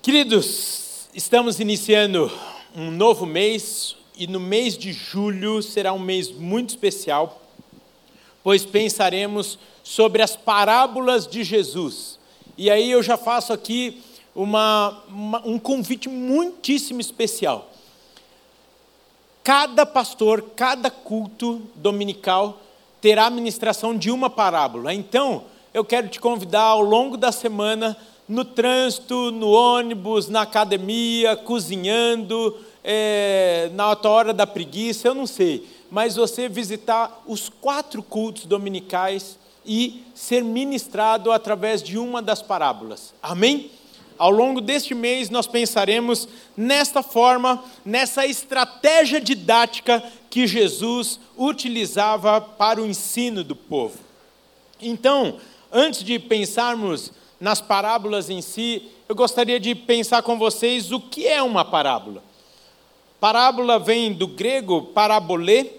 Queridos, estamos iniciando um novo mês e no mês de julho será um mês muito especial, pois pensaremos sobre as parábolas de Jesus. E aí eu já faço aqui uma, uma, um convite muitíssimo especial. Cada pastor, cada culto dominical terá a ministração de uma parábola. Então, eu quero te convidar ao longo da semana, no trânsito, no ônibus, na academia, cozinhando, é, na hora da preguiça, eu não sei, mas você visitar os quatro cultos dominicais e ser ministrado através de uma das parábolas. Amém? Ao longo deste mês, nós pensaremos nesta forma, nessa estratégia didática que Jesus utilizava para o ensino do povo. Então, antes de pensarmos nas parábolas em si, eu gostaria de pensar com vocês o que é uma parábola. Parábola vem do grego parabolê,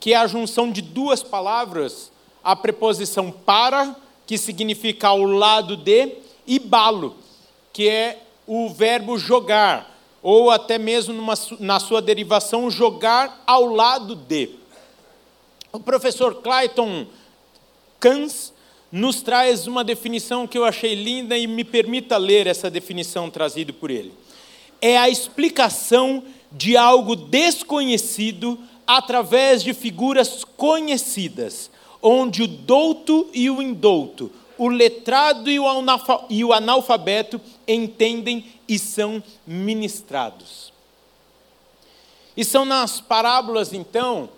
que é a junção de duas palavras, a preposição para, que significa ao lado de, e balo, que é o verbo jogar, ou até mesmo numa, na sua derivação, jogar ao lado de. O professor Clayton Kans nos traz uma definição que eu achei linda e me permita ler essa definição trazida por ele. É a explicação de algo desconhecido através de figuras conhecidas, onde o douto e o indouto, o letrado e o analfabeto entendem e são ministrados. E são nas parábolas, então,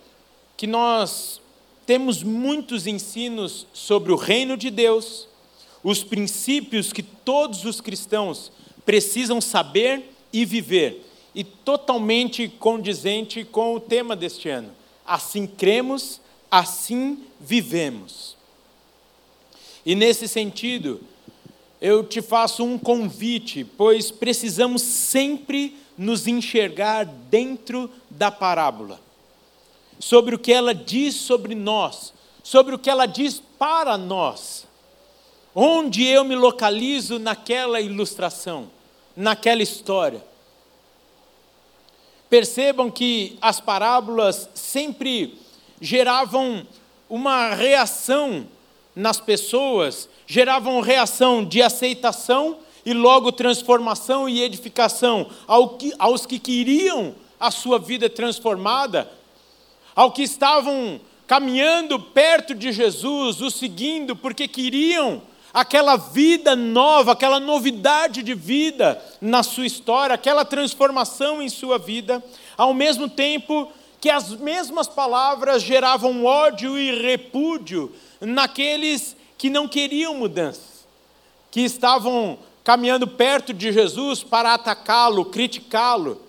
que nós temos muitos ensinos sobre o reino de Deus, os princípios que todos os cristãos precisam saber e viver, e totalmente condizente com o tema deste ano. Assim cremos, assim vivemos. E nesse sentido, eu te faço um convite, pois precisamos sempre nos enxergar dentro da parábola sobre o que ela diz sobre nós, sobre o que ela diz para nós. Onde eu me localizo naquela ilustração, naquela história. Percebam que as parábolas sempre geravam uma reação nas pessoas, geravam reação de aceitação e logo transformação e edificação aos que queriam a sua vida transformada ao que estavam caminhando perto de Jesus, o seguindo, porque queriam aquela vida nova, aquela novidade de vida na sua história, aquela transformação em sua vida, ao mesmo tempo que as mesmas palavras geravam ódio e repúdio naqueles que não queriam mudanças, que estavam caminhando perto de Jesus para atacá-lo, criticá-lo,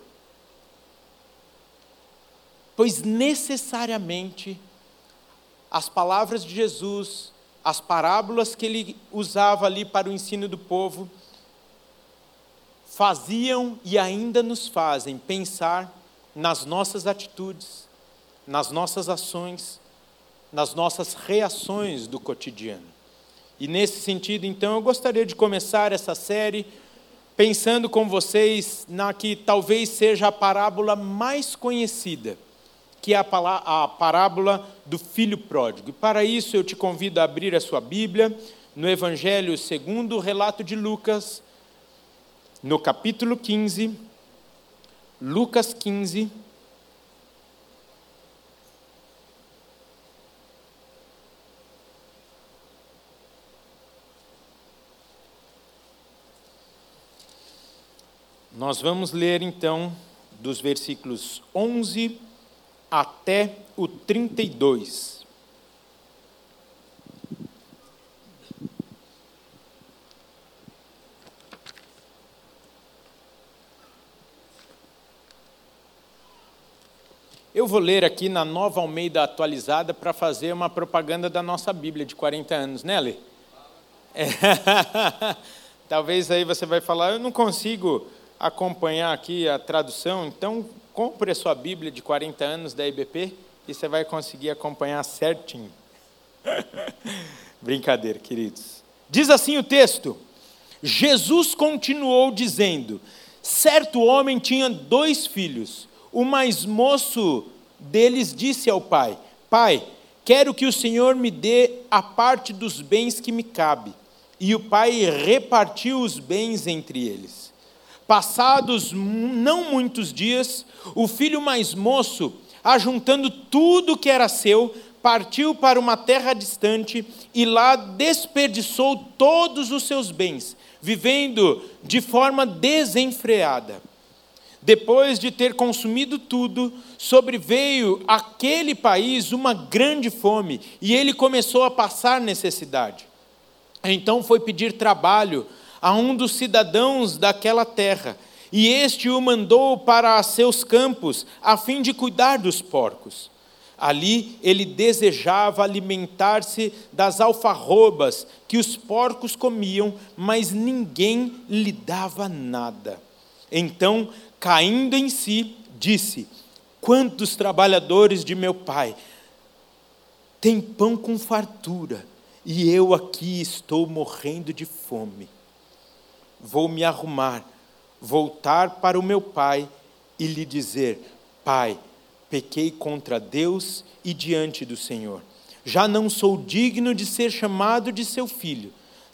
pois necessariamente as palavras de Jesus, as parábolas que ele usava ali para o ensino do povo, faziam e ainda nos fazem pensar nas nossas atitudes, nas nossas ações, nas nossas reações do cotidiano. E nesse sentido, então, eu gostaria de começar essa série pensando com vocês na que talvez seja a parábola mais conhecida que é a parábola do filho pródigo. E para isso eu te convido a abrir a sua Bíblia no Evangelho segundo o relato de Lucas, no capítulo 15, Lucas 15, Nós vamos ler então dos versículos 11 até o 32. Eu vou ler aqui na Nova Almeida atualizada para fazer uma propaganda da nossa Bíblia de 40 anos, né, Lê? É. Talvez aí você vai falar, eu não consigo acompanhar aqui a tradução, então compre a sua Bíblia de 40 anos da IBP e você vai conseguir acompanhar certinho. Brincadeira, queridos. Diz assim o texto: Jesus continuou dizendo: Certo homem tinha dois filhos. O mais moço deles disse ao pai: Pai, quero que o Senhor me dê a parte dos bens que me cabe. E o pai repartiu os bens entre eles. Passados não muitos dias, o filho mais moço, ajuntando tudo que era seu, partiu para uma terra distante e lá desperdiçou todos os seus bens, vivendo de forma desenfreada. Depois de ter consumido tudo, sobreveio aquele país uma grande fome e ele começou a passar necessidade. Então foi pedir trabalho a um dos cidadãos daquela terra, e este o mandou para seus campos, a fim de cuidar dos porcos. Ali ele desejava alimentar-se das alfarrobas que os porcos comiam, mas ninguém lhe dava nada. Então, caindo em si, disse: Quantos trabalhadores de meu pai têm pão com fartura, e eu aqui estou morrendo de fome. Vou me arrumar, voltar para o meu pai e lhe dizer: Pai, pequei contra Deus e diante do Senhor. Já não sou digno de ser chamado de seu filho.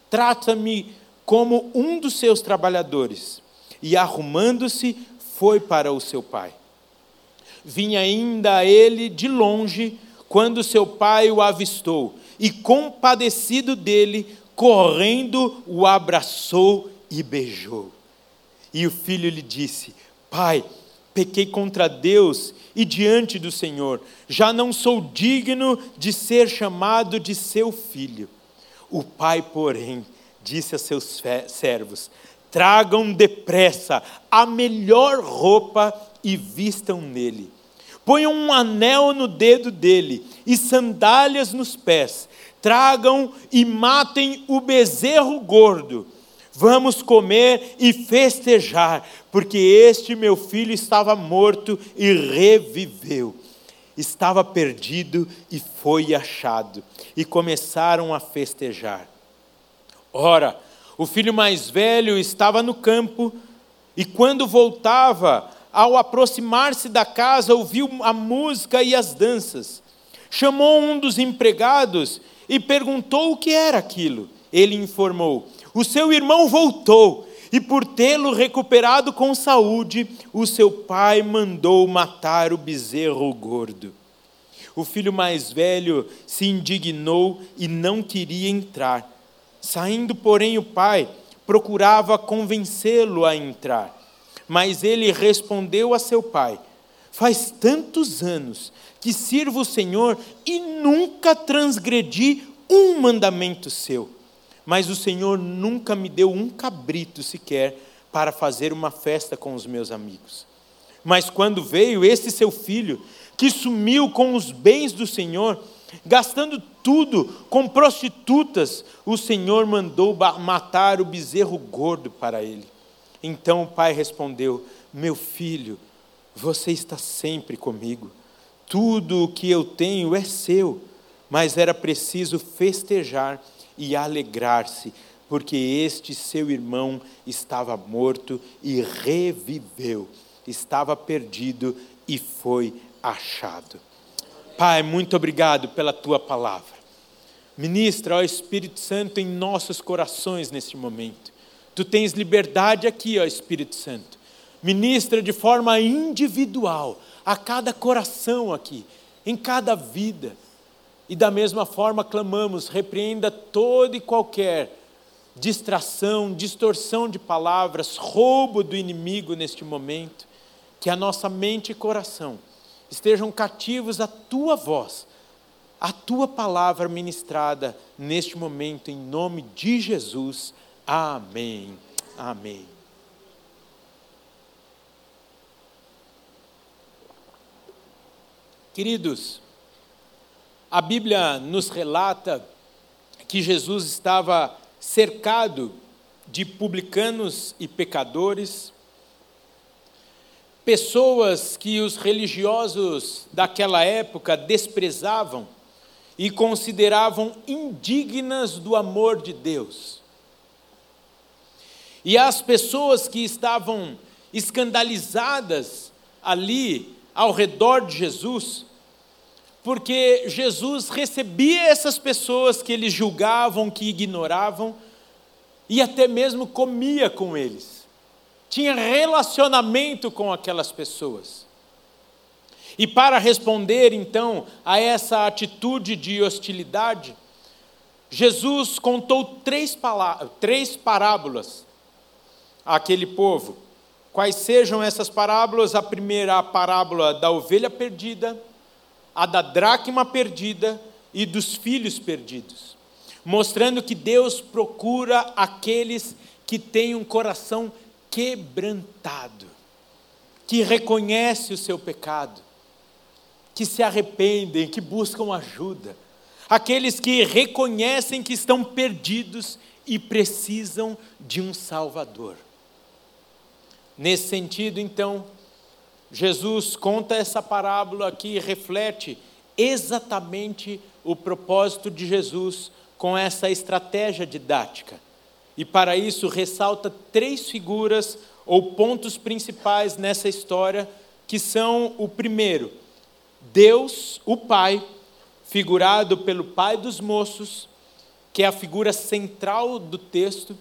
Trata-me como um dos seus trabalhadores. E arrumando-se, foi para o seu pai. Vinha ainda ele de longe, quando seu pai o avistou, e compadecido dele, correndo, o abraçou e beijou. E o filho lhe disse: Pai, pequei contra Deus e diante do Senhor, já não sou digno de ser chamado de seu filho. O pai, porém, disse a seus servos: Tragam depressa a melhor roupa e vistam nele. Ponham um anel no dedo dele e sandálias nos pés. Tragam e matem o bezerro gordo Vamos comer e festejar, porque este meu filho estava morto e reviveu. Estava perdido e foi achado. E começaram a festejar. Ora, o filho mais velho estava no campo e quando voltava, ao aproximar-se da casa, ouviu a música e as danças. Chamou um dos empregados e perguntou o que era aquilo. Ele informou: o seu irmão voltou, e por tê-lo recuperado com saúde, o seu pai mandou matar o bezerro gordo. O filho mais velho se indignou e não queria entrar. Saindo, porém, o pai procurava convencê-lo a entrar. Mas ele respondeu a seu pai: Faz tantos anos que sirvo o Senhor e nunca transgredi um mandamento seu mas o Senhor nunca me deu um cabrito sequer para fazer uma festa com os meus amigos. Mas quando veio esse seu filho, que sumiu com os bens do Senhor, gastando tudo com prostitutas, o Senhor mandou matar o bezerro gordo para ele. Então o pai respondeu: Meu filho, você está sempre comigo, tudo o que eu tenho é seu, mas era preciso festejar e alegrar-se, porque este seu irmão estava morto e reviveu, estava perdido e foi achado. Pai, muito obrigado pela tua palavra. Ministra, ó Espírito Santo, em nossos corações neste momento. Tu tens liberdade aqui, ó Espírito Santo. Ministra de forma individual a cada coração aqui, em cada vida e da mesma forma clamamos, repreenda toda e qualquer distração, distorção de palavras, roubo do inimigo neste momento, que a nossa mente e coração estejam cativos à tua voz, à tua palavra ministrada neste momento, em nome de Jesus. Amém. Amém. Queridos, a Bíblia nos relata que Jesus estava cercado de publicanos e pecadores, pessoas que os religiosos daquela época desprezavam e consideravam indignas do amor de Deus. E as pessoas que estavam escandalizadas ali ao redor de Jesus, porque Jesus recebia essas pessoas que eles julgavam, que ignoravam, e até mesmo comia com eles. Tinha relacionamento com aquelas pessoas. E para responder então a essa atitude de hostilidade, Jesus contou três, três parábolas àquele povo. Quais sejam essas parábolas? A primeira, a parábola da ovelha perdida, a da dracma perdida e dos filhos perdidos, mostrando que Deus procura aqueles que têm um coração quebrantado, que reconhece o seu pecado, que se arrependem, que buscam ajuda, aqueles que reconhecem que estão perdidos e precisam de um Salvador. Nesse sentido, então, Jesus conta essa parábola que reflete exatamente o propósito de Jesus com essa estratégia didática. E para isso ressalta três figuras ou pontos principais nessa história, que são o primeiro, Deus, o Pai, figurado pelo pai dos moços, que é a figura central do texto.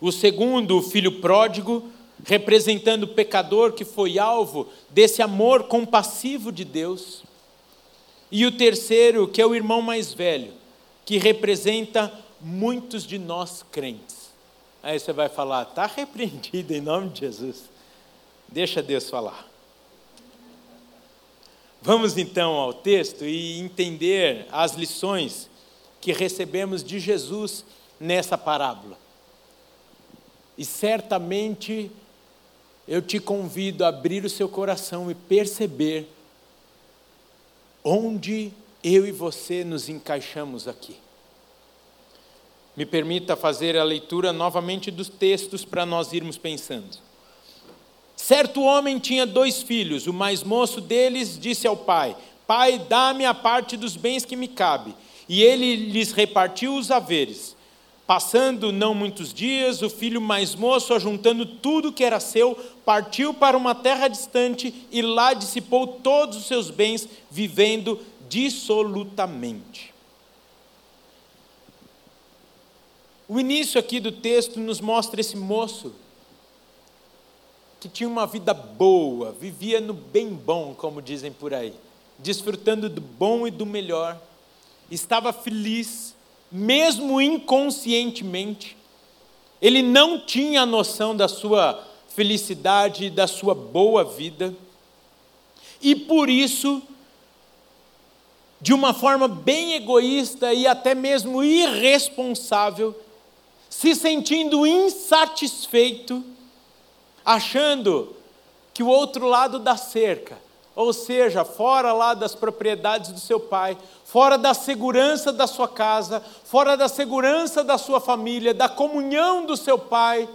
O segundo, o filho pródigo, representando o pecador que foi alvo desse amor compassivo de Deus. E o terceiro, que é o irmão mais velho, que representa muitos de nós crentes. Aí você vai falar, está repreendido em nome de Jesus. Deixa Deus falar. Vamos então ao texto e entender as lições que recebemos de Jesus nessa parábola. E certamente eu te convido a abrir o seu coração e perceber onde eu e você nos encaixamos aqui. Me permita fazer a leitura novamente dos textos para nós irmos pensando. Certo homem tinha dois filhos. O mais moço deles disse ao pai: Pai, dá-me a parte dos bens que me cabe. E ele lhes repartiu os haveres. Passando não muitos dias, o filho mais moço, ajuntando tudo que era seu, partiu para uma terra distante e lá dissipou todos os seus bens, vivendo dissolutamente. O início aqui do texto nos mostra esse moço que tinha uma vida boa, vivia no bem bom, como dizem por aí, desfrutando do bom e do melhor, estava feliz, mesmo inconscientemente, ele não tinha a noção da sua felicidade, da sua boa vida, e por isso, de uma forma bem egoísta e até mesmo irresponsável, se sentindo insatisfeito, achando que o outro lado da cerca, ou seja, fora lá das propriedades do seu pai, fora da segurança da sua casa, fora da segurança da sua família, da comunhão do seu pai,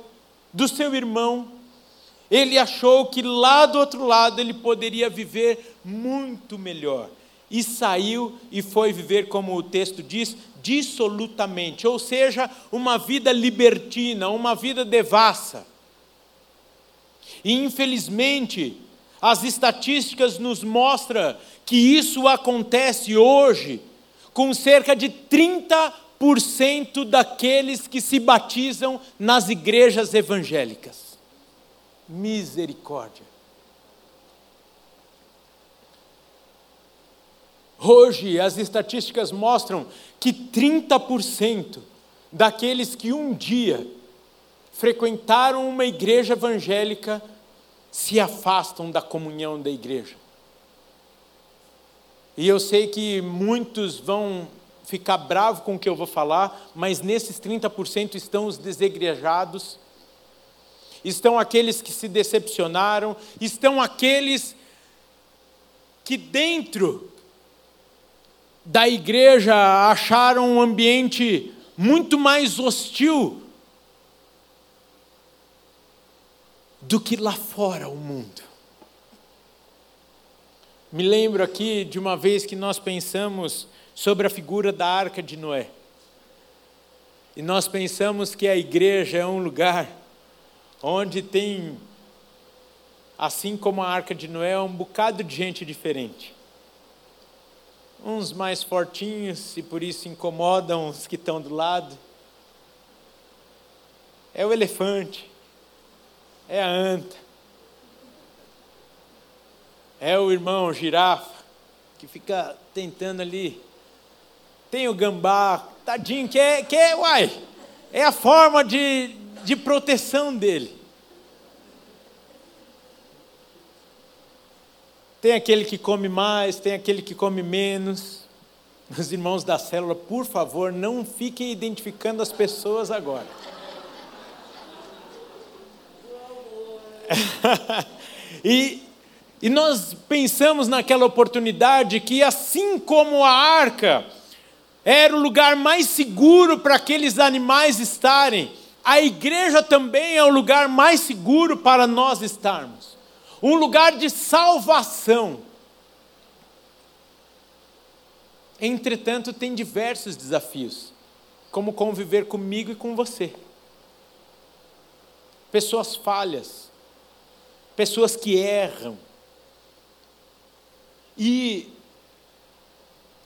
do seu irmão, ele achou que lá do outro lado ele poderia viver muito melhor. E saiu e foi viver, como o texto diz, dissolutamente, ou seja, uma vida libertina, uma vida devassa. E infelizmente, as estatísticas nos mostram que isso acontece hoje com cerca de 30% daqueles que se batizam nas igrejas evangélicas. Misericórdia. Hoje, as estatísticas mostram que 30% daqueles que um dia frequentaram uma igreja evangélica se afastam da comunhão da igreja. E eu sei que muitos vão ficar bravos com o que eu vou falar, mas nesses 30% estão os desegrejados, estão aqueles que se decepcionaram, estão aqueles que dentro da igreja acharam um ambiente muito mais hostil do que lá fora o mundo. Me lembro aqui de uma vez que nós pensamos sobre a figura da arca de Noé. E nós pensamos que a igreja é um lugar onde tem, assim como a arca de Noé, um bocado de gente diferente. Uns mais fortinhos e por isso incomodam os que estão do lado. É o elefante, é a anta, é o irmão girafa que fica tentando ali. Tem o gambá, tadinho, que é, que é uai, é a forma de, de proteção dele. Tem aquele que come mais, tem aquele que come menos. Meus irmãos da célula, por favor, não fiquem identificando as pessoas agora. e, e nós pensamos naquela oportunidade que, assim como a arca era o lugar mais seguro para aqueles animais estarem, a igreja também é o lugar mais seguro para nós estarmos um lugar de salvação. Entretanto, tem diversos desafios, como conviver comigo e com você. Pessoas falhas, pessoas que erram. E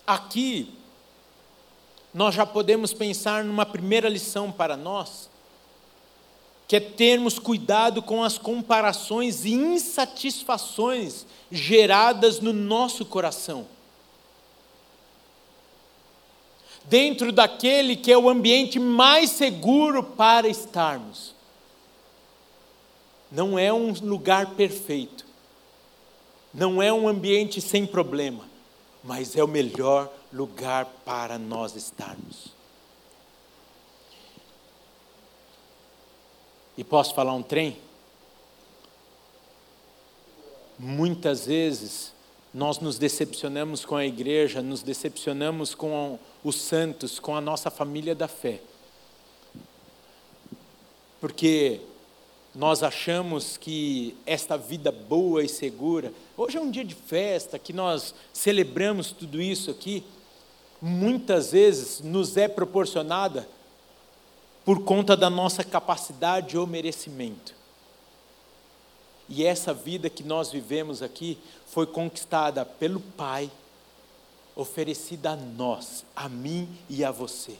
aqui nós já podemos pensar numa primeira lição para nós, que é termos cuidado com as comparações e insatisfações geradas no nosso coração. Dentro daquele que é o ambiente mais seguro para estarmos. Não é um lugar perfeito, não é um ambiente sem problema, mas é o melhor lugar para nós estarmos. E posso falar um trem? Muitas vezes nós nos decepcionamos com a igreja, nos decepcionamos com os santos, com a nossa família da fé. Porque nós achamos que esta vida boa e segura, hoje é um dia de festa, que nós celebramos tudo isso aqui, muitas vezes nos é proporcionada por conta da nossa capacidade ou merecimento. E essa vida que nós vivemos aqui foi conquistada pelo Pai, oferecida a nós, a mim e a você,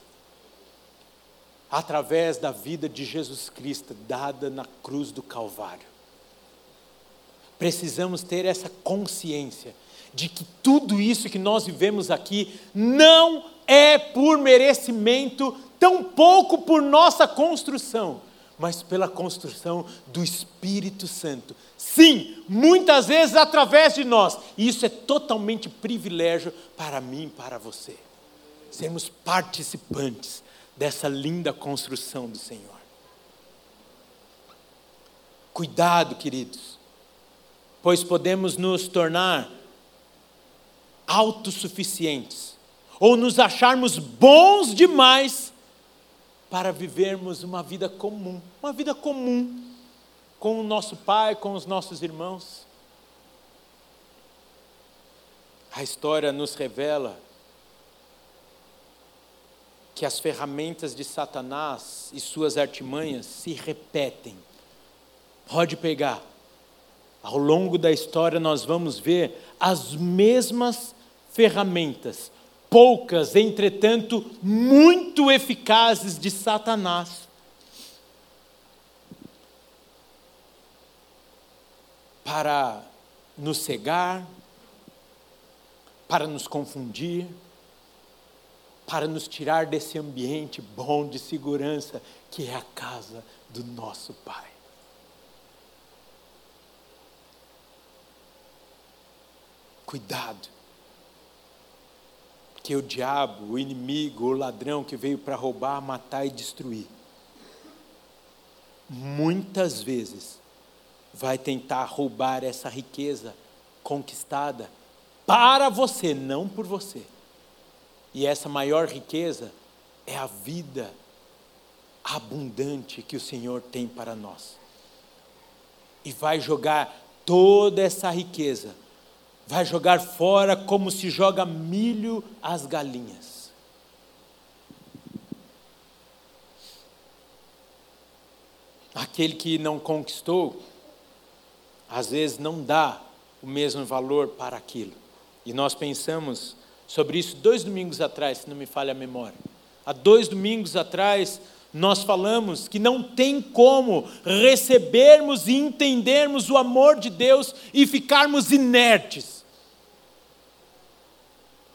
através da vida de Jesus Cristo dada na cruz do Calvário. Precisamos ter essa consciência de que tudo isso que nós vivemos aqui não é por merecimento tampouco por nossa construção, mas pela construção do Espírito Santo. Sim, muitas vezes através de nós. E isso é totalmente privilégio para mim e para você. Sermos participantes dessa linda construção do Senhor. Cuidado, queridos, pois podemos nos tornar autossuficientes ou nos acharmos bons demais para vivermos uma vida comum, uma vida comum com o nosso pai, com os nossos irmãos. A história nos revela que as ferramentas de Satanás e suas artimanhas se repetem. Pode pegar. Ao longo da história nós vamos ver as mesmas ferramentas poucas, entretanto, muito eficazes de Satanás. Para nos cegar, para nos confundir, para nos tirar desse ambiente bom de segurança que é a casa do nosso Pai. Cuidado que o diabo, o inimigo, o ladrão que veio para roubar, matar e destruir, muitas vezes vai tentar roubar essa riqueza conquistada para você, não por você. E essa maior riqueza é a vida abundante que o Senhor tem para nós. E vai jogar toda essa riqueza vai jogar fora como se joga milho às galinhas. aquele que não conquistou, às vezes não dá o mesmo valor para aquilo. E nós pensamos sobre isso dois domingos atrás, se não me falha a memória. Há dois domingos atrás, nós falamos que não tem como recebermos e entendermos o amor de Deus e ficarmos inertes.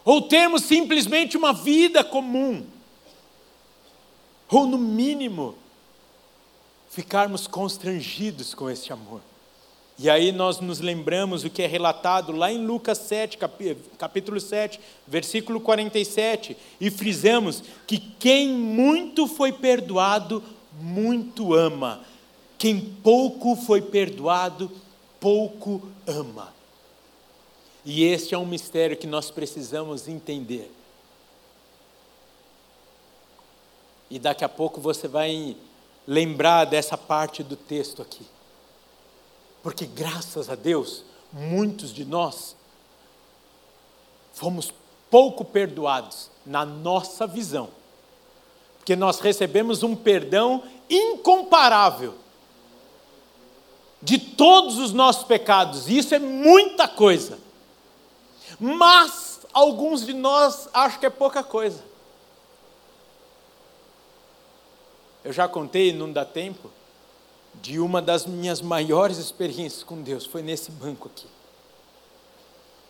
Ou termos simplesmente uma vida comum. Ou, no mínimo, ficarmos constrangidos com esse amor. E aí nós nos lembramos o que é relatado lá em Lucas 7, capítulo 7, versículo 47, e frisamos que quem muito foi perdoado, muito ama. Quem pouco foi perdoado, pouco ama. E este é um mistério que nós precisamos entender. E daqui a pouco você vai lembrar dessa parte do texto aqui. Porque graças a Deus, muitos de nós fomos pouco perdoados na nossa visão. Porque nós recebemos um perdão incomparável de todos os nossos pecados, e isso é muita coisa. Mas alguns de nós acham que é pouca coisa. Eu já contei, não dá tempo, de uma das minhas maiores experiências com Deus foi nesse banco aqui.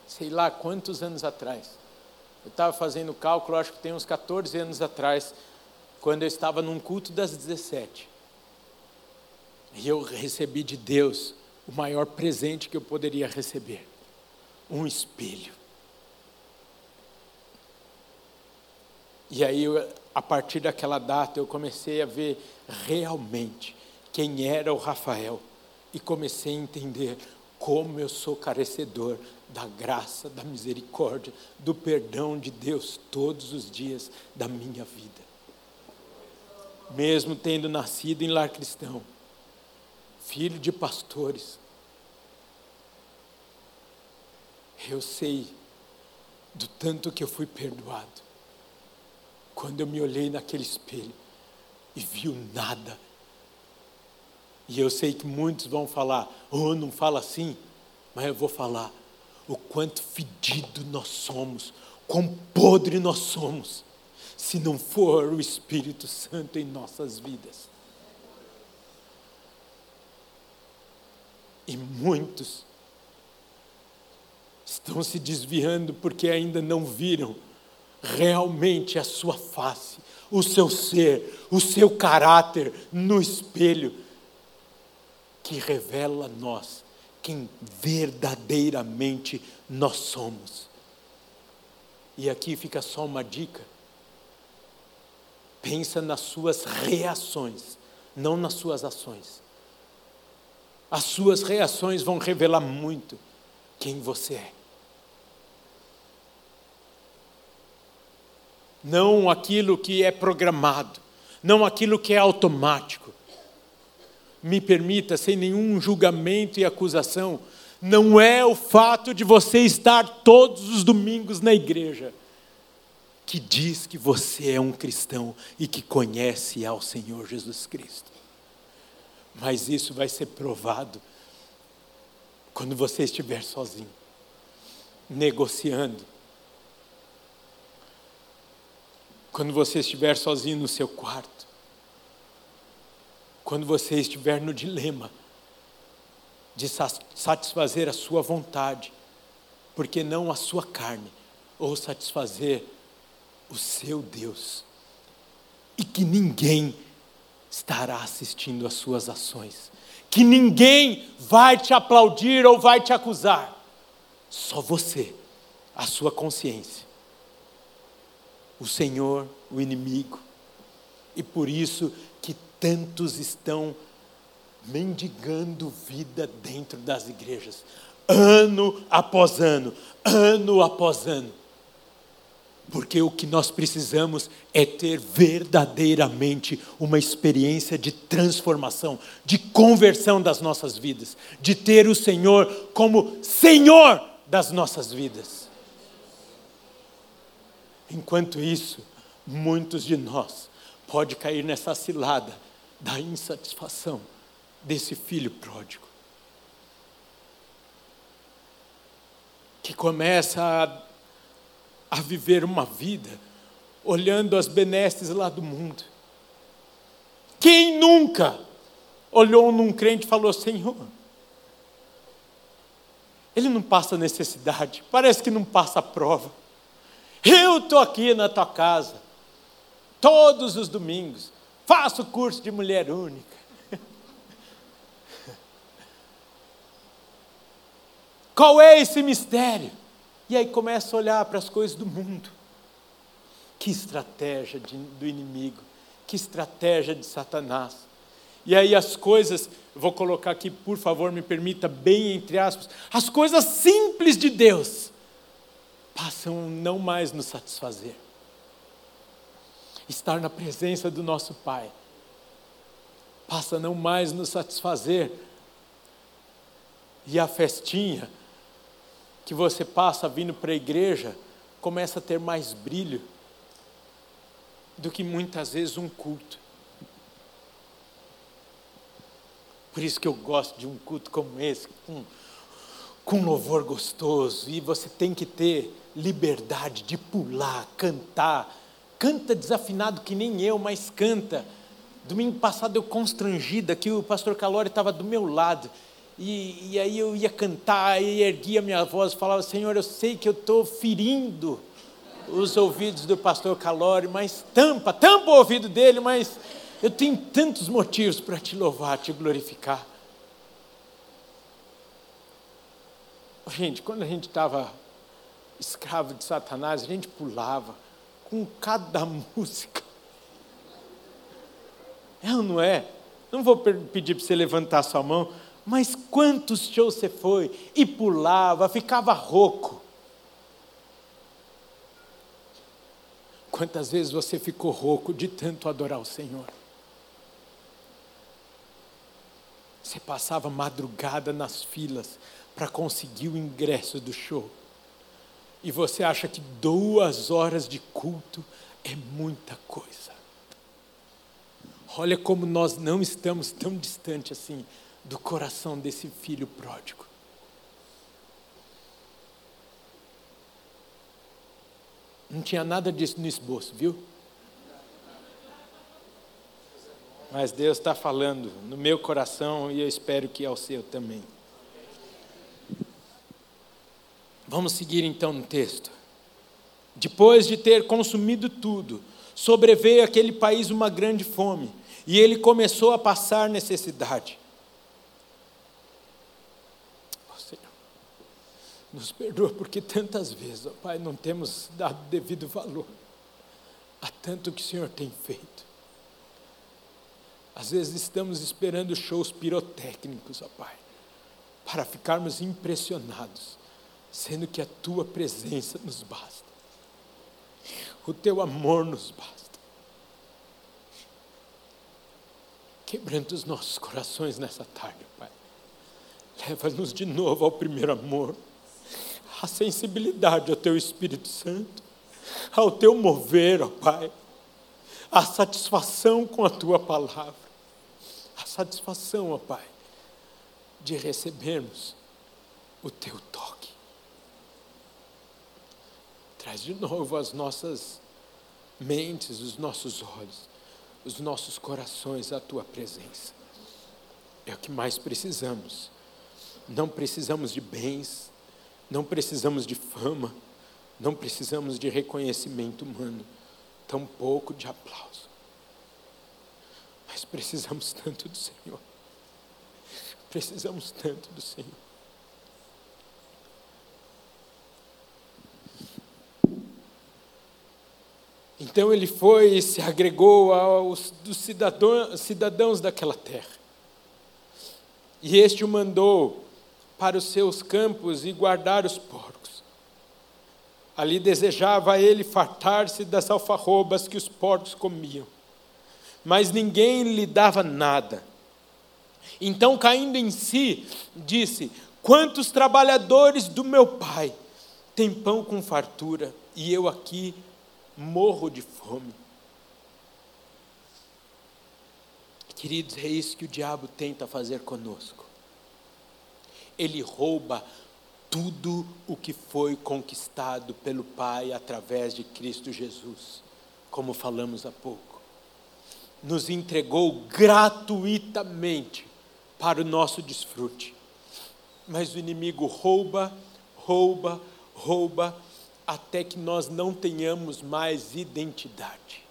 Sei lá quantos anos atrás. Eu estava fazendo cálculo, acho que tem uns 14 anos atrás, quando eu estava num culto das 17. E eu recebi de Deus o maior presente que eu poderia receber: um espelho. E aí, a partir daquela data, eu comecei a ver realmente quem era o Rafael e comecei a entender como eu sou carecedor da graça, da misericórdia, do perdão de Deus todos os dias da minha vida. Mesmo tendo nascido em lar cristão, filho de pastores, eu sei do tanto que eu fui perdoado. Quando eu me olhei naquele espelho e vi o nada e eu sei que muitos vão falar, oh, não fala assim, mas eu vou falar o quanto fedido nós somos, quão podre nós somos, se não for o Espírito Santo em nossas vidas. E muitos estão se desviando porque ainda não viram realmente a sua face, o seu ser, o seu caráter no espelho que revela a nós quem verdadeiramente nós somos. E aqui fica só uma dica. Pensa nas suas reações, não nas suas ações. As suas reações vão revelar muito quem você é. Não aquilo que é programado, não aquilo que é automático, me permita, sem nenhum julgamento e acusação, não é o fato de você estar todos os domingos na igreja que diz que você é um cristão e que conhece ao Senhor Jesus Cristo. Mas isso vai ser provado quando você estiver sozinho, negociando. Quando você estiver sozinho no seu quarto, quando você estiver no dilema de satisfazer a sua vontade, porque não a sua carne, ou satisfazer o seu Deus, e que ninguém estará assistindo às suas ações, que ninguém vai te aplaudir ou vai te acusar, só você, a sua consciência, o Senhor, o inimigo, e por isso tantos estão mendigando vida dentro das igrejas, ano após ano, ano após ano. Porque o que nós precisamos é ter verdadeiramente uma experiência de transformação, de conversão das nossas vidas, de ter o Senhor como Senhor das nossas vidas. Enquanto isso, muitos de nós pode cair nessa cilada da insatisfação desse filho pródigo. Que começa a, a viver uma vida olhando as benesses lá do mundo. Quem nunca olhou num crente e falou: Senhor, ele não passa necessidade, parece que não passa prova. Eu estou aqui na tua casa, todos os domingos, faço curso de mulher única. Qual é esse mistério? E aí começa a olhar para as coisas do mundo. Que estratégia de, do inimigo, que estratégia de Satanás. E aí as coisas, vou colocar aqui, por favor, me permita, bem entre aspas, as coisas simples de Deus passam não mais nos satisfazer. Estar na presença do nosso Pai passa a não mais nos satisfazer. E a festinha que você passa vindo para a igreja começa a ter mais brilho do que muitas vezes um culto. Por isso que eu gosto de um culto como esse, com, com louvor gostoso, e você tem que ter liberdade de pular, cantar. Canta desafinado que nem eu, mas canta. Domingo passado eu constrangida que o pastor Calori estava do meu lado. E, e, aí eu ia cantar e erguia minha voz falava: Senhor, eu sei que eu estou ferindo os ouvidos do pastor Calori, mas tampa, tampa o ouvido dele, mas eu tenho tantos motivos para te louvar, te glorificar. Gente, quando a gente estava escravo de Satanás, a gente pulava com cada música. É ou não é? Não vou pedir para você levantar sua mão, mas quantos shows você foi e pulava, ficava rouco. Quantas vezes você ficou rouco de tanto adorar o Senhor? Você passava madrugada nas filas para conseguir o ingresso do show. E você acha que duas horas de culto é muita coisa. Olha como nós não estamos tão distante assim do coração desse filho pródigo. Não tinha nada disso no esboço, viu? Mas Deus está falando no meu coração e eu espero que ao seu também. Vamos seguir então no texto. Depois de ter consumido tudo, sobreveio àquele país uma grande fome, e ele começou a passar necessidade. Nos perdoa porque tantas vezes, ó Pai, não temos dado devido valor a tanto que o Senhor tem feito. Às vezes estamos esperando shows pirotécnicos, ó Pai, para ficarmos impressionados, sendo que a Tua presença nos basta, o Teu amor nos basta. Quebrando os nossos corações nessa tarde, Pai. Leva-nos de novo ao primeiro amor a sensibilidade ao teu Espírito Santo, ao teu mover, ó Pai, a satisfação com a tua palavra, a satisfação, ó Pai, de recebermos o teu toque. Traz de novo as nossas mentes, os nossos olhos, os nossos corações à tua presença. É o que mais precisamos. Não precisamos de bens, não precisamos de fama, não precisamos de reconhecimento humano, tampouco de aplauso. Mas precisamos tanto do Senhor. Precisamos tanto do Senhor. Então ele foi e se agregou aos dos cidadãos, cidadãos daquela terra. E este o mandou para os seus campos e guardar os porcos. Ali desejava ele fartar-se das alfarrobas que os porcos comiam, mas ninguém lhe dava nada. Então, caindo em si, disse: Quantos trabalhadores do meu pai têm pão com fartura, e eu aqui morro de fome. Queridos, é isso que o diabo tenta fazer conosco. Ele rouba tudo o que foi conquistado pelo Pai através de Cristo Jesus, como falamos há pouco. Nos entregou gratuitamente para o nosso desfrute. Mas o inimigo rouba, rouba, rouba, até que nós não tenhamos mais identidade.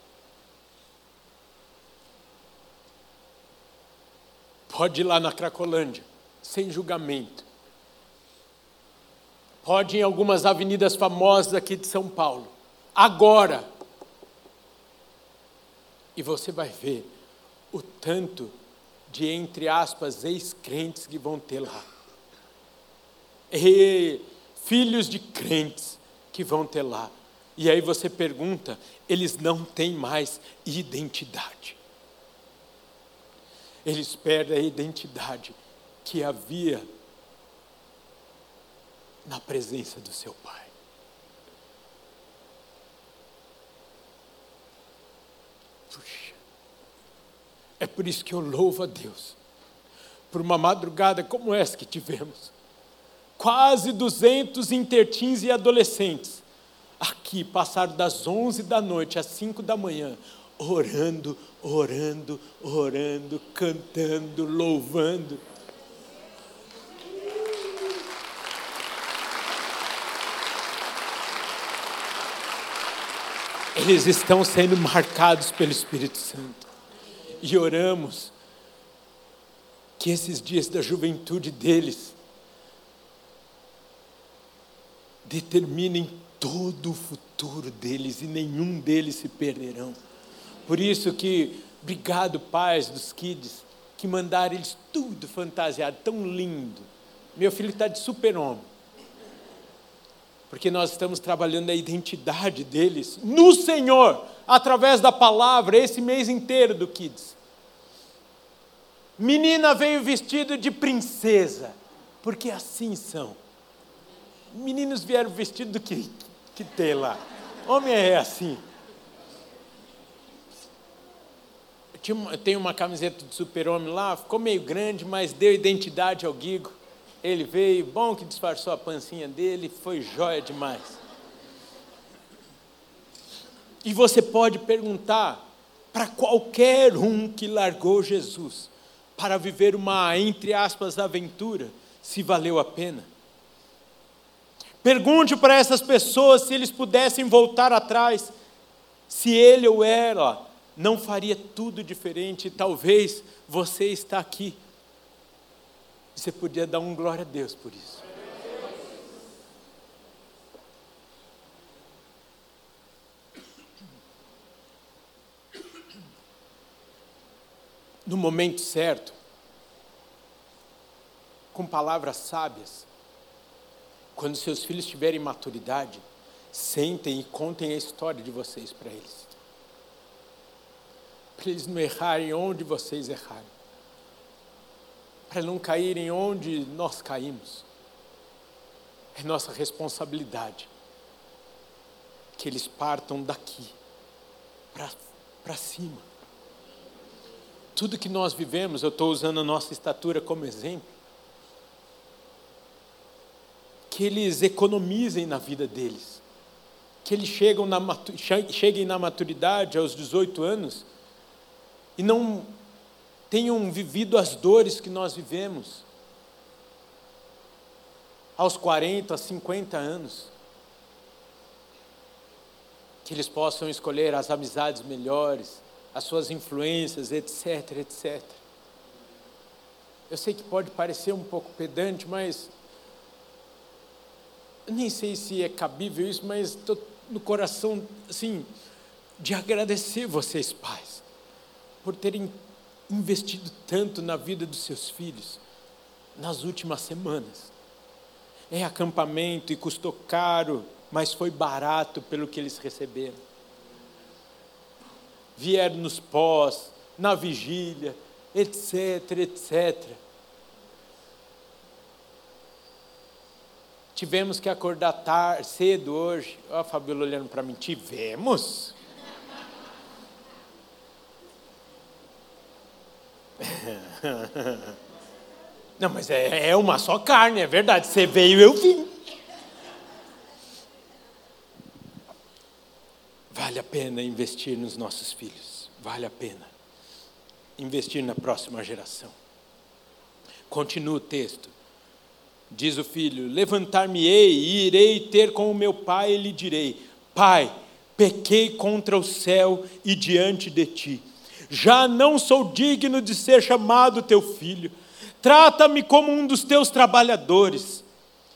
Pode ir lá na Cracolândia, sem julgamento. Pode ir em algumas avenidas famosas aqui de São Paulo. Agora. E você vai ver o tanto de, entre aspas, ex-crentes que vão ter lá. E filhos de crentes que vão ter lá. E aí você pergunta, eles não têm mais identidade eles perdem a identidade que havia na presença do seu Pai. Puxa, é por isso que eu louvo a Deus, por uma madrugada como essa que tivemos. Quase 200 intertins e adolescentes aqui passaram das 11 da noite às 5 da manhã, orando, orando, orando, cantando, louvando. Eles estão sendo marcados pelo Espírito Santo. E oramos que esses dias da juventude deles determinem todo o futuro deles e nenhum deles se perderão. Por isso que, obrigado, pais dos kids, que mandaram eles tudo fantasiado, tão lindo. Meu filho está de super-homem. Porque nós estamos trabalhando a identidade deles no Senhor, através da palavra, esse mês inteiro do Kids. Menina veio vestida de princesa, porque assim são. Meninos vieram vestidos do que, que tem lá. Homem é assim. tem uma camiseta de super-homem lá, ficou meio grande, mas deu identidade ao Guigo. Ele veio, bom que disfarçou a pancinha dele, foi jóia demais. E você pode perguntar para qualquer um que largou Jesus para viver uma, entre aspas, aventura, se valeu a pena. Pergunte para essas pessoas se eles pudessem voltar atrás, se ele ou ela não faria tudo diferente. Talvez você está aqui. Você podia dar um glória a Deus por isso. No momento certo, com palavras sábias, quando seus filhos tiverem maturidade, sentem e contem a história de vocês para eles para eles não errarem onde vocês erraram, para não caírem onde nós caímos. É nossa responsabilidade que eles partam daqui para cima. Tudo que nós vivemos, eu estou usando a nossa estatura como exemplo, que eles economizem na vida deles, que eles chegam na, cheguem na maturidade aos 18 anos e não tenham vivido as dores que nós vivemos aos 40, 50 anos. Que eles possam escolher as amizades melhores, as suas influências, etc, etc. Eu sei que pode parecer um pouco pedante, mas nem sei se é cabível isso, mas estou no coração, assim, de agradecer vocês, pais por terem investido tanto na vida dos seus filhos nas últimas semanas. É acampamento e custou caro, mas foi barato pelo que eles receberam. Vieram nos pós, na vigília, etc, etc. Tivemos que acordar tarde, cedo hoje. Ó, a Fabiola olhando para mim. Tivemos? Não, mas é, é uma só carne, é verdade. Você veio, eu vim. Vale a pena investir nos nossos filhos. Vale a pena investir na próxima geração. Continua o texto. Diz o filho: Levantar-me-ei e irei ter com o meu pai e lhe direi: Pai, pequei contra o céu e diante de ti. Já não sou digno de ser chamado teu filho. Trata-me como um dos teus trabalhadores.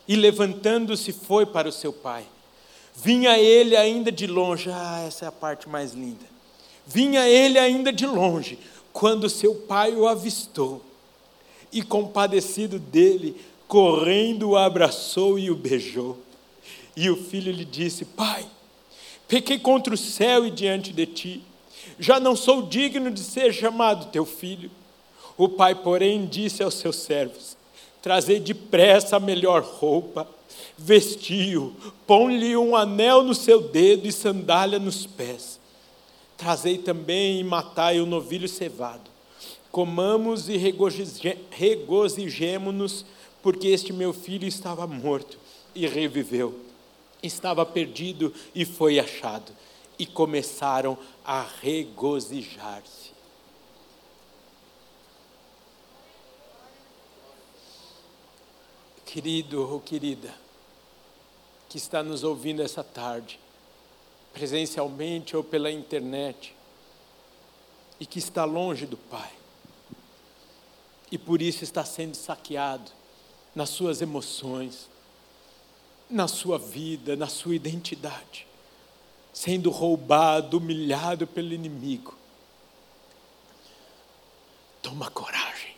E levantando-se foi para o seu pai. Vinha ele ainda de longe, ah, essa é a parte mais linda. Vinha ele ainda de longe, quando seu pai o avistou. E compadecido dele, correndo o abraçou e o beijou. E o filho lhe disse: Pai, pequei contra o céu e diante de ti, já não sou digno de ser chamado teu filho. O pai, porém, disse aos seus servos: Trazei depressa a melhor roupa, vestiu, põe-lhe um anel no seu dedo e sandália nos pés. Trazei também e matai o novilho cevado. Comamos e regozijemo-nos porque este meu filho estava morto e reviveu, estava perdido e foi achado. E começaram a regozijar-se. Querido ou querida, que está nos ouvindo essa tarde, presencialmente ou pela internet, e que está longe do Pai, e por isso está sendo saqueado, nas suas emoções, na sua vida, na sua identidade, sendo roubado, humilhado pelo inimigo. Toma coragem,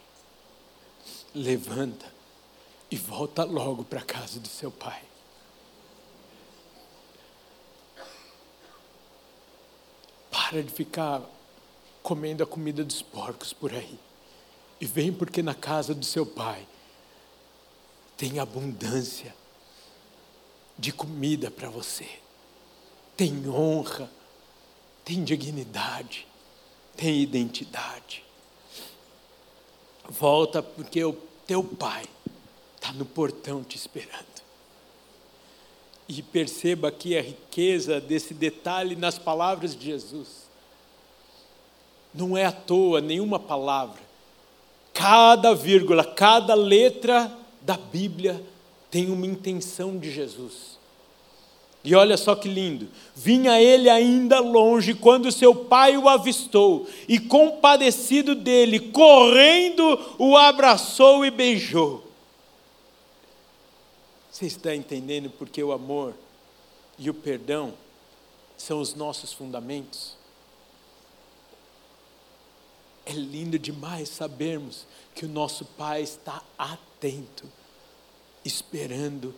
levanta e volta logo para a casa do seu pai. Para de ficar comendo a comida dos porcos por aí. E vem porque na casa do seu pai tem abundância de comida para você, tem honra, tem dignidade, tem identidade. Volta porque o teu pai está no portão te esperando. E perceba aqui a riqueza desse detalhe nas palavras de Jesus. Não é à toa nenhuma palavra. Cada vírgula, cada letra da Bíblia tem uma intenção de Jesus. E olha só que lindo. Vinha ele ainda longe quando seu pai o avistou, e compadecido dele, correndo, o abraçou e beijou. Você está entendendo porque o amor e o perdão são os nossos fundamentos? É lindo demais sabermos que o nosso Pai está atento, esperando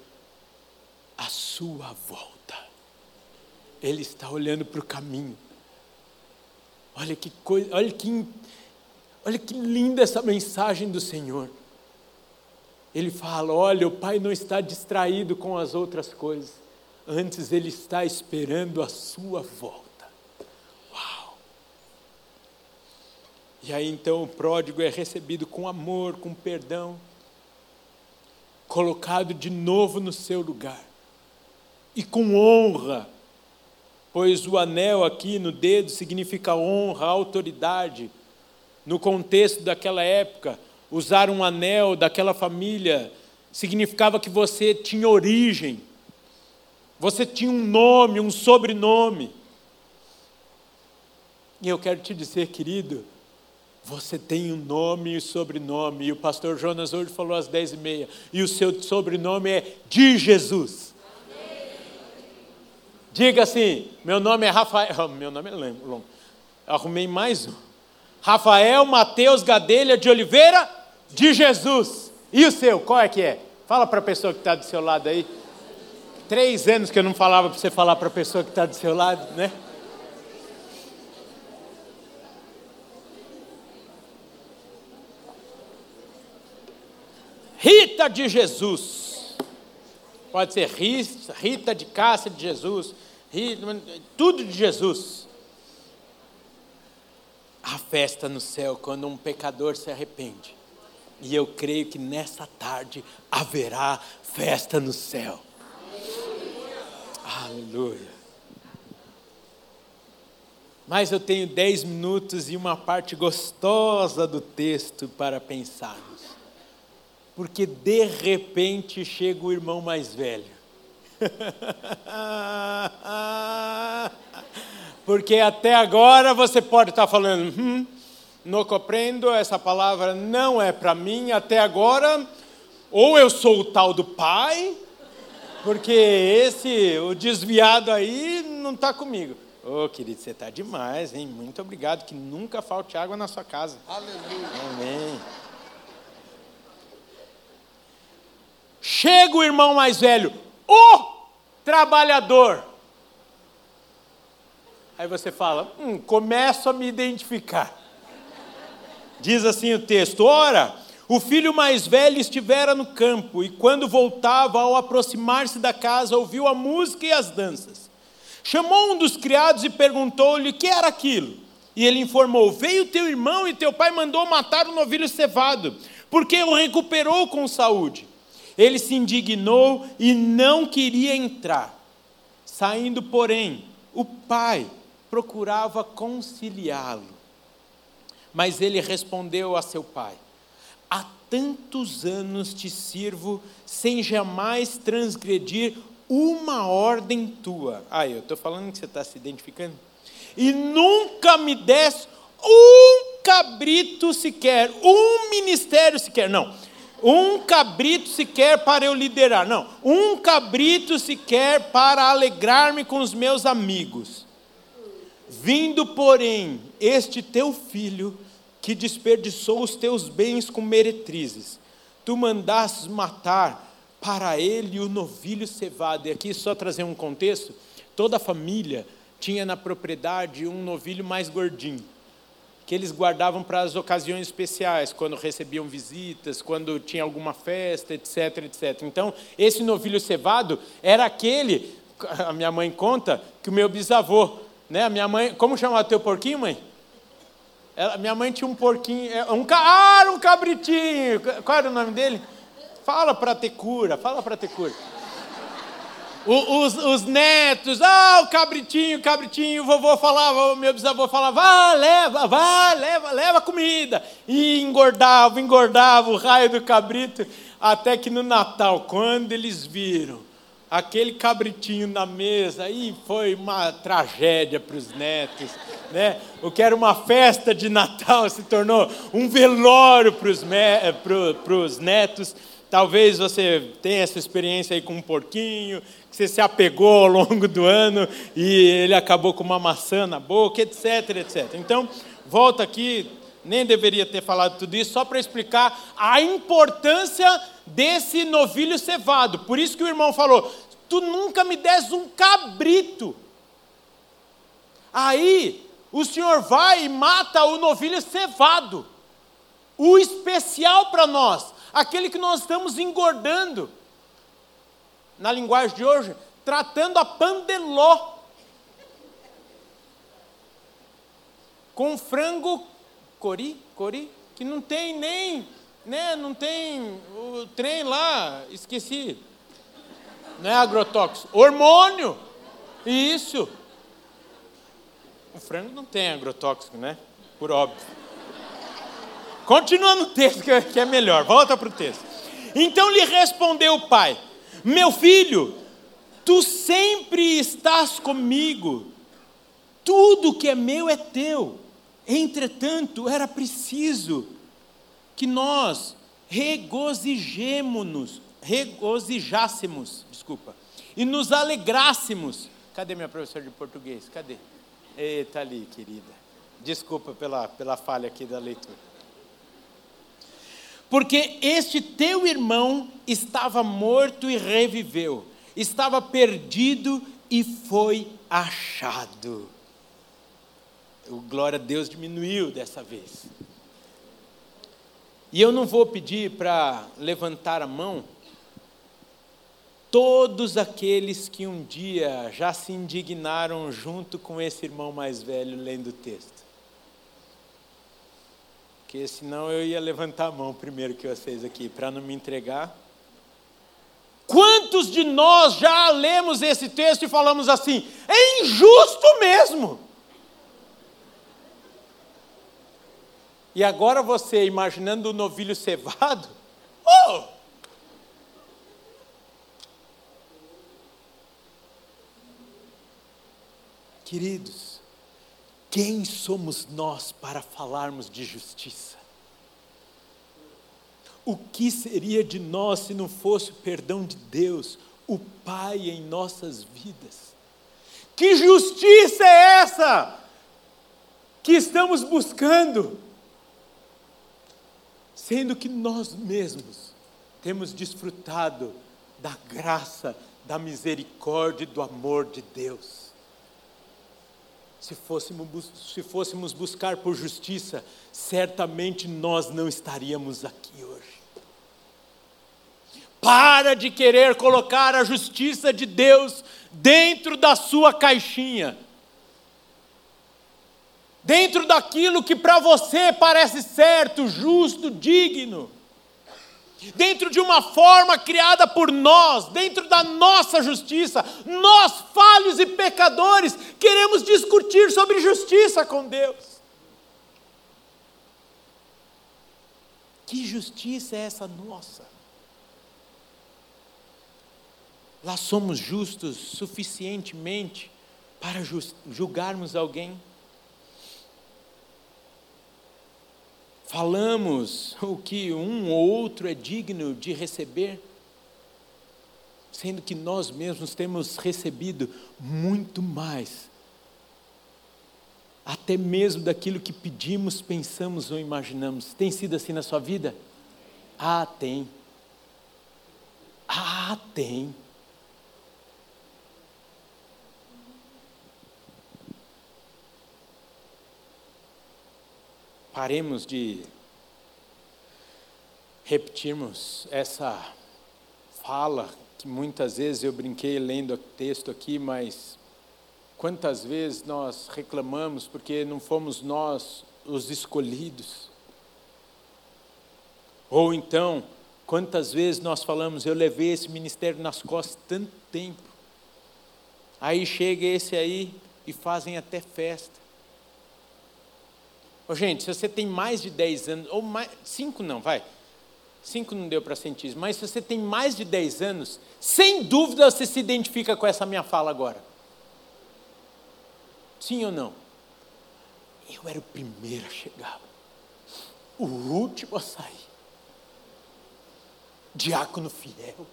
a sua volta. Ele está olhando para o caminho. Olha que coisa, olha que, olha que linda essa mensagem do Senhor. Ele fala: olha, o Pai não está distraído com as outras coisas, antes ele está esperando a sua volta. E aí então o pródigo é recebido com amor, com perdão, colocado de novo no seu lugar e com honra, pois o anel aqui no dedo significa honra, autoridade. No contexto daquela época, usar um anel daquela família significava que você tinha origem, você tinha um nome, um sobrenome. E eu quero te dizer, querido, você tem um nome e sobrenome. E o pastor Jonas hoje falou às dez e meia. E o seu sobrenome é de Jesus. Diga assim: meu nome é Rafael. Meu nome é longo. Arrumei mais um. Rafael Mateus Gadelha de Oliveira de Jesus. E o seu, qual é que é? Fala para a pessoa que está do seu lado aí. Três anos que eu não falava para você falar para a pessoa que está do seu lado, né? Rita de Jesus. Pode ser Rita de Cássia de Jesus, Rita, tudo de Jesus. A festa no céu quando um pecador se arrepende. E eu creio que nessa tarde haverá festa no céu. Aleluia. Mas eu tenho dez minutos e uma parte gostosa do texto para pensarmos. Porque de repente chega o irmão mais velho. Porque até agora você pode estar falando, hum, não compreendo, essa palavra não é para mim, até agora, ou eu sou o tal do pai, porque esse, o desviado aí, não está comigo. Ô, oh, querido, você está demais, hein? Muito obrigado, que nunca falte água na sua casa. Aleluia. Amém. Chega o irmão mais velho, o trabalhador. Aí você fala, hum, começo a me identificar. Diz assim o texto: Ora, o filho mais velho estivera no campo, e quando voltava, ao aproximar-se da casa, ouviu a música e as danças. Chamou um dos criados e perguntou-lhe o que era aquilo. E ele informou: Veio teu irmão e teu pai mandou matar o novilho cevado, porque o recuperou com saúde. Ele se indignou e não queria entrar. Saindo, porém, o pai procurava conciliá-lo. Mas ele respondeu a seu pai: Há tantos anos te sirvo sem jamais transgredir uma ordem tua. Ah, eu estou falando que você está se identificando. E nunca me des um cabrito sequer, um ministério sequer. Não, um cabrito sequer para eu liderar. Não, um cabrito sequer para alegrar-me com os meus amigos. Vindo, porém, este teu filho que desperdiçou os teus bens com meretrizes. Tu mandastes matar para ele o novilho cevado. E aqui, só trazer um contexto: toda a família tinha na propriedade um novilho mais gordinho, que eles guardavam para as ocasiões especiais, quando recebiam visitas, quando tinha alguma festa, etc, etc. Então, esse novilho cevado era aquele, a minha mãe conta, que o meu bisavô, né, a minha mãe, como chamava teu porquinho, mãe? Ela, minha mãe tinha um porquinho, é, um, ah, um cabritinho. Qual era o nome dele? Fala para ter cura, fala para ter cura. O, os, os, netos, ah, o cabritinho, cabritinho, o vovô falava, o meu bisavô falava, vá, leva, vá, leva, leva comida. E engordava, engordava o raio do cabrito, até que no Natal, quando eles viram aquele cabritinho na mesa, aí foi uma tragédia para os netos né? O que era uma festa de Natal se tornou um velório para os eh, netos. Talvez você tenha essa experiência aí com um porquinho, que você se apegou ao longo do ano e ele acabou com uma maçã na boca, etc, etc. Então, volta aqui, nem deveria ter falado tudo isso, só para explicar a importância desse novilho cevado. Por isso que o irmão falou: Tu nunca me des um cabrito. Aí o Senhor vai e mata o novilho cevado, o especial para nós, aquele que nós estamos engordando. Na linguagem de hoje, tratando a pandeló. Com frango cori, cori, que não tem nem, né, não tem o trem lá, esqueci. Não é agrotóxico, hormônio. Isso. O frango não tem agrotóxico, né? Por óbvio. Continua no texto que é melhor, volta para o texto. Então lhe respondeu o pai: Meu filho, tu sempre estás comigo, tudo que é meu é teu. Entretanto, era preciso que nós regozijemo-nos, regozijássemos, desculpa, e nos alegrássemos. Cadê minha professora de português? Cadê? Eita ali, querida. Desculpa pela, pela falha aqui da leitura. Porque este teu irmão estava morto e reviveu, estava perdido e foi achado. O glória a Deus diminuiu dessa vez. E eu não vou pedir para levantar a mão todos aqueles que um dia já se indignaram junto com esse irmão mais velho lendo o texto. Porque senão eu ia levantar a mão primeiro que vocês aqui, para não me entregar. Quantos de nós já lemos esse texto e falamos assim: é injusto mesmo? E agora você, imaginando o novilho cevado, oh! Queridos, quem somos nós para falarmos de justiça? O que seria de nós se não fosse o perdão de Deus, o Pai em nossas vidas? Que justiça é essa que estamos buscando? Sendo que nós mesmos temos desfrutado da graça, da misericórdia e do amor de Deus. Se fôssemos, se fôssemos buscar por justiça, certamente nós não estaríamos aqui hoje. Para de querer colocar a justiça de Deus dentro da sua caixinha. Dentro daquilo que para você parece certo, justo, digno dentro de uma forma criada por nós, dentro da nossa justiça, nós, falhos e pecadores, queremos discutir sobre justiça com Deus. Que justiça é essa nossa? Lá somos justos suficientemente para julgarmos alguém? Falamos o que um ou outro é digno de receber, sendo que nós mesmos temos recebido muito mais, até mesmo daquilo que pedimos, pensamos ou imaginamos. Tem sido assim na sua vida? Ah, tem. Ah, tem. Paremos de repetirmos essa fala que muitas vezes eu brinquei lendo o texto aqui, mas quantas vezes nós reclamamos porque não fomos nós os escolhidos? Ou então, quantas vezes nós falamos, eu levei esse ministério nas costas tanto tempo, aí chega esse aí e fazem até festa. Oh, gente, se você tem mais de 10 anos, ou mais, 5 não, vai. 5 não deu para sentir isso, mas se você tem mais de 10 anos, sem dúvida você se identifica com essa minha fala agora. Sim ou não? Eu era o primeiro a chegar, o último a sair. Diácono fiel.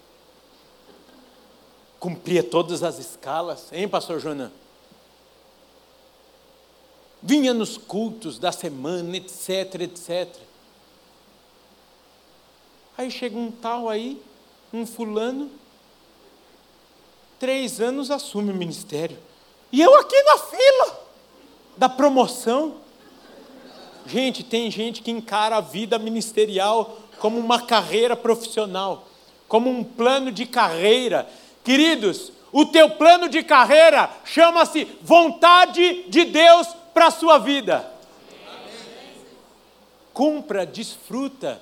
Cumpria todas as escalas, hein, pastor Jonan? Vinha nos cultos da semana, etc, etc. Aí chega um tal aí, um fulano, três anos assume o ministério. E eu aqui na fila da promoção. Gente, tem gente que encara a vida ministerial como uma carreira profissional, como um plano de carreira. Queridos, o teu plano de carreira chama-se vontade de Deus para a sua vida. Cumpra, desfruta,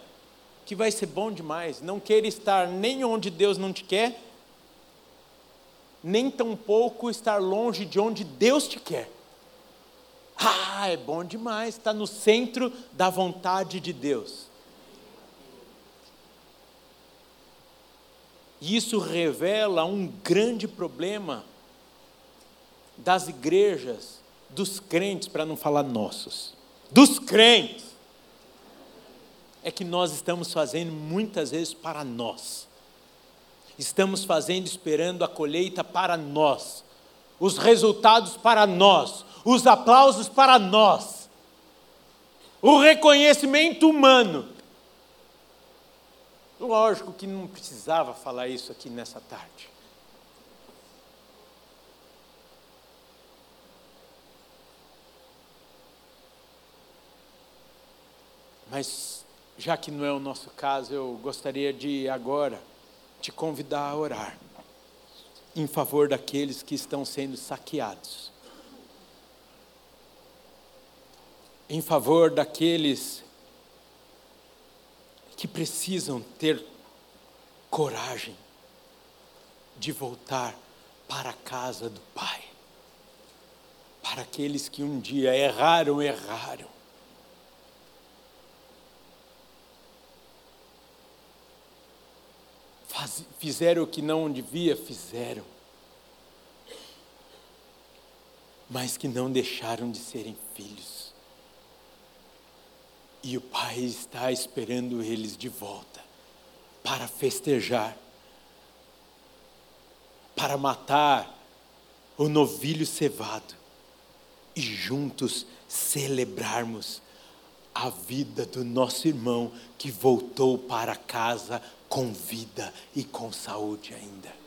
que vai ser bom demais. Não queira estar nem onde Deus não te quer, nem tampouco estar longe de onde Deus te quer. Ah, é bom demais, está no centro da vontade de Deus. Isso revela um grande problema das igrejas dos crentes, para não falar nossos, dos crentes, é que nós estamos fazendo muitas vezes para nós. Estamos fazendo esperando a colheita para nós, os resultados para nós, os aplausos para nós, o reconhecimento humano. Lógico que não precisava falar isso aqui nessa tarde. Mas, já que não é o nosso caso, eu gostaria de agora te convidar a orar em favor daqueles que estão sendo saqueados, em favor daqueles que precisam ter coragem de voltar para a casa do Pai. Para aqueles que um dia erraram, erraram. Faz, fizeram o que não devia, fizeram. Mas que não deixaram de serem filhos. E o Pai está esperando eles de volta para festejar para matar o novilho cevado e juntos celebrarmos a vida do nosso irmão que voltou para casa com vida e com saúde ainda.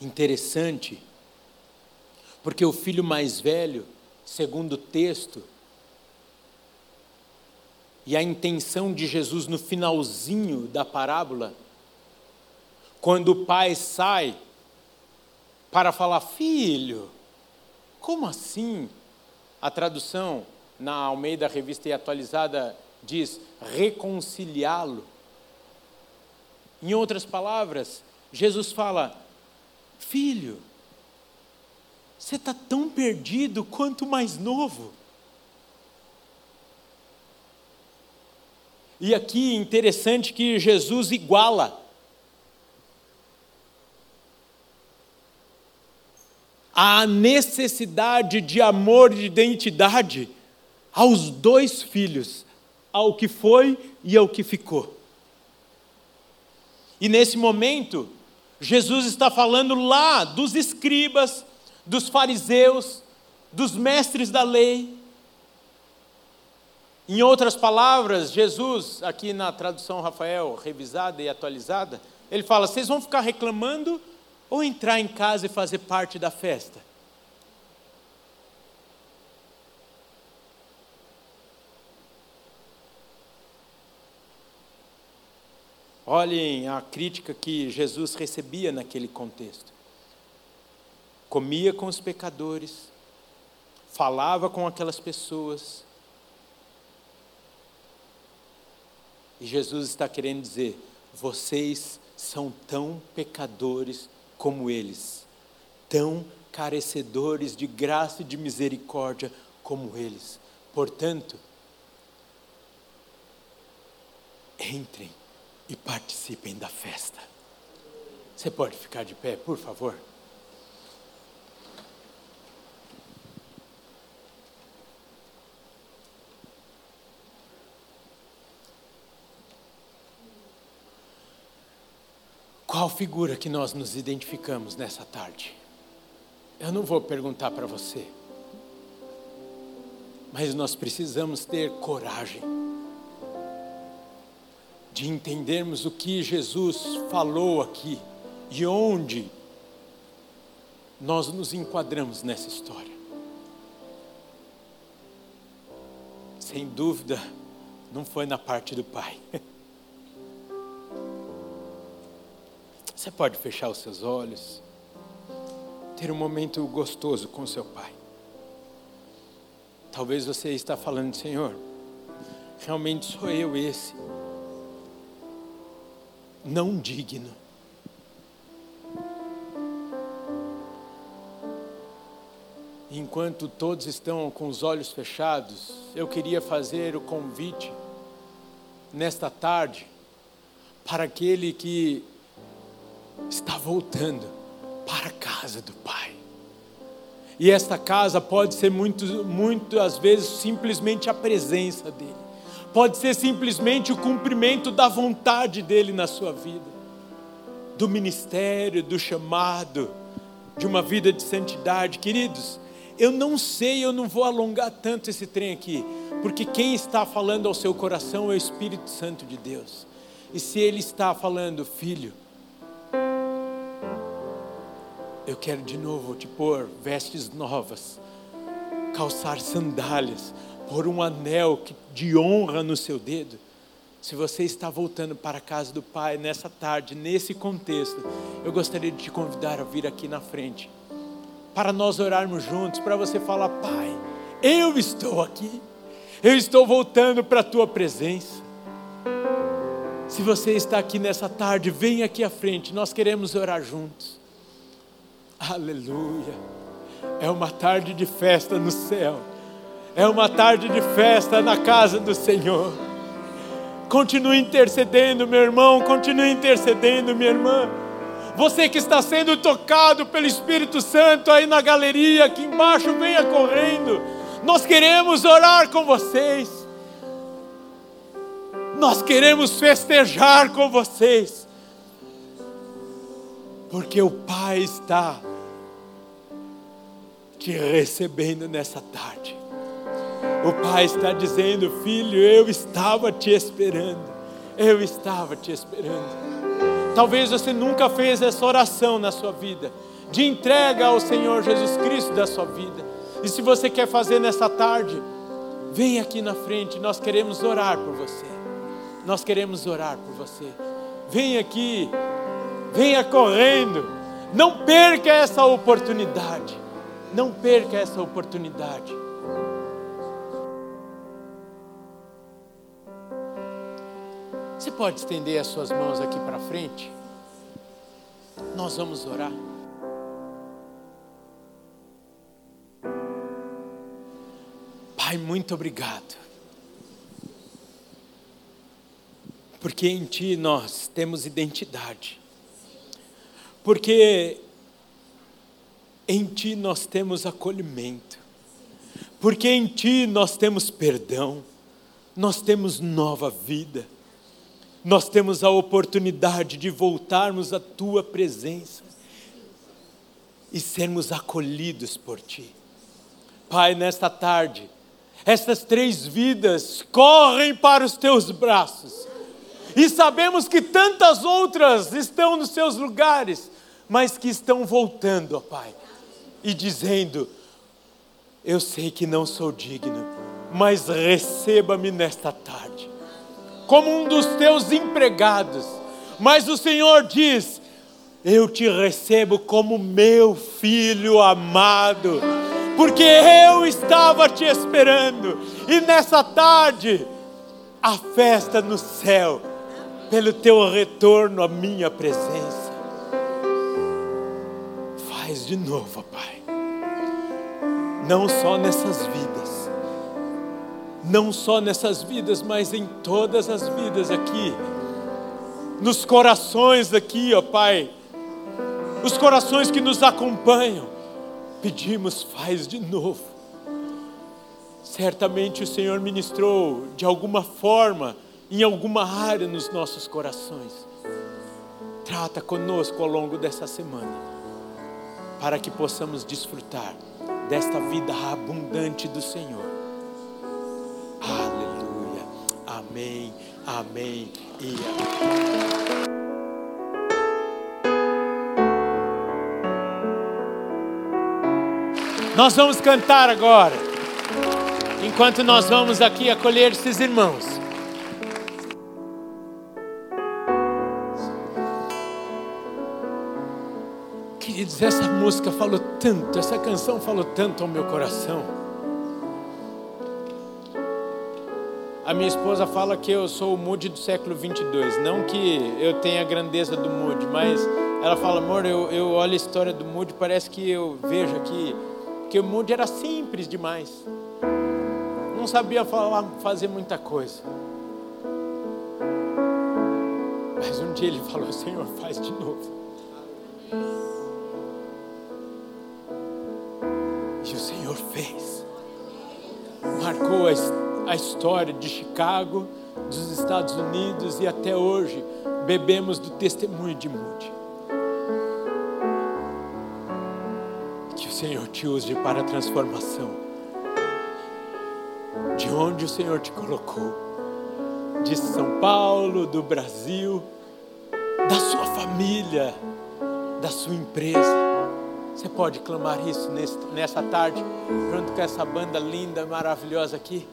Interessante, porque o filho mais velho, segundo o texto, e a intenção de Jesus no finalzinho da parábola, quando o pai sai para falar, filho, como assim? A tradução na Almeida Revista e Atualizada diz reconciliá-lo. Em outras palavras, Jesus fala: Filho, você está tão perdido quanto mais novo. E aqui interessante que Jesus iguala a necessidade de amor e de identidade aos dois filhos, ao que foi e ao que ficou. E nesse momento, Jesus está falando lá dos escribas, dos fariseus, dos mestres da lei, em outras palavras, Jesus, aqui na tradução Rafael, revisada e atualizada, ele fala: vocês vão ficar reclamando ou entrar em casa e fazer parte da festa? Olhem a crítica que Jesus recebia naquele contexto. Comia com os pecadores, falava com aquelas pessoas, E Jesus está querendo dizer: vocês são tão pecadores como eles, tão carecedores de graça e de misericórdia como eles. Portanto, entrem e participem da festa. Você pode ficar de pé, por favor? Qual figura que nós nos identificamos nessa tarde? Eu não vou perguntar para você, mas nós precisamos ter coragem de entendermos o que Jesus falou aqui e onde nós nos enquadramos nessa história. Sem dúvida, não foi na parte do Pai. Você pode fechar os seus olhos, ter um momento gostoso com seu pai. Talvez você está falando, Senhor, realmente sou eu esse, não digno. Enquanto todos estão com os olhos fechados, eu queria fazer o convite nesta tarde para aquele que está voltando para a casa do Pai. E esta casa pode ser muito, muitas vezes simplesmente a presença dEle, pode ser simplesmente o cumprimento da vontade dEle na sua vida, do ministério, do chamado, de uma vida de santidade. Queridos, eu não sei, eu não vou alongar tanto esse trem aqui, porque quem está falando ao seu coração é o Espírito Santo de Deus. E se Ele está falando, filho, eu quero de novo te pôr vestes novas, calçar sandálias, pôr um anel de honra no seu dedo. Se você está voltando para a casa do Pai nessa tarde, nesse contexto, eu gostaria de te convidar a vir aqui na frente, para nós orarmos juntos, para você falar: Pai, Eu estou aqui. Eu estou voltando para a tua presença. Se você está aqui nessa tarde, vem aqui à frente, nós queremos orar juntos. Aleluia. É uma tarde de festa no céu. É uma tarde de festa na casa do Senhor. Continue intercedendo, meu irmão, continue intercedendo, minha irmã. Você que está sendo tocado pelo Espírito Santo aí na galeria, aqui embaixo, venha correndo. Nós queremos orar com vocês. Nós queremos festejar com vocês. Porque o Pai está te recebendo nessa tarde. O Pai está dizendo: Filho, eu estava te esperando. Eu estava te esperando. Talvez você nunca fez essa oração na sua vida, de entrega ao Senhor Jesus Cristo da sua vida. E se você quer fazer nessa tarde, vem aqui na frente, nós queremos orar por você. Nós queremos orar por você. Vem aqui, venha correndo. Não perca essa oportunidade. Não perca essa oportunidade. Você pode estender as suas mãos aqui para frente? Nós vamos orar. Pai, muito obrigado. Porque em Ti nós temos identidade. Porque em Ti nós temos acolhimento. Porque em Ti nós temos perdão. Nós temos nova vida nós temos a oportunidade de voltarmos à tua presença e sermos acolhidos por ti. Pai, nesta tarde, estas três vidas correm para os teus braços. E sabemos que tantas outras estão nos seus lugares, mas que estão voltando, ó Pai, e dizendo: Eu sei que não sou digno, mas receba-me nesta tarde como um dos teus empregados. Mas o Senhor diz: Eu te recebo como meu filho amado, porque eu estava te esperando, e nessa tarde, a festa no céu, pelo teu retorno à minha presença. De novo, Pai, não só nessas vidas não só nessas vidas, mas em todas as vidas aqui, nos corações aqui, ó Pai, os corações que nos acompanham, pedimos, faz de novo. Certamente o Senhor ministrou de alguma forma, em alguma área nos nossos corações. Trata conosco ao longo dessa semana, para que possamos desfrutar desta vida abundante do Senhor Aleluia. Amém, amém e amém. Nós vamos cantar agora, enquanto nós vamos aqui acolher esses irmãos. Queridos, essa música falou tanto, essa canção falou tanto ao meu coração. A minha esposa fala que eu sou o Moody do século 22. Não que eu tenha a grandeza do Moody, mas ela fala, amor, eu, eu olho a história do Moody, parece que eu vejo aqui que o Moody era simples demais. Não sabia falar, fazer muita coisa. Mas um dia ele falou, Senhor, faz de novo. Senhor fez. Marcou a história de Chicago, dos Estados Unidos e até hoje bebemos do testemunho de Moody. Que o Senhor te use para a transformação. De onde o Senhor te colocou? De São Paulo, do Brasil, da sua família, da sua empresa. Você pode clamar isso nessa tarde, junto com essa banda linda, maravilhosa aqui?